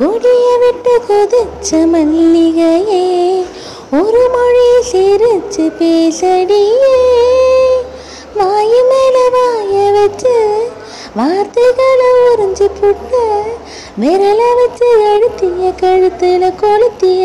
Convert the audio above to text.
கொடிய விட்டு கொதிச்ச மல்லிகையே ஒரு மொழி சிரிச்சு பேசடியே. வாய மேல வாய வச்சு வார்த்தைகளை உறிஞ்சு புட்ட விரல வச்சு அழுத்திய கழுத்துல கொளுத்திய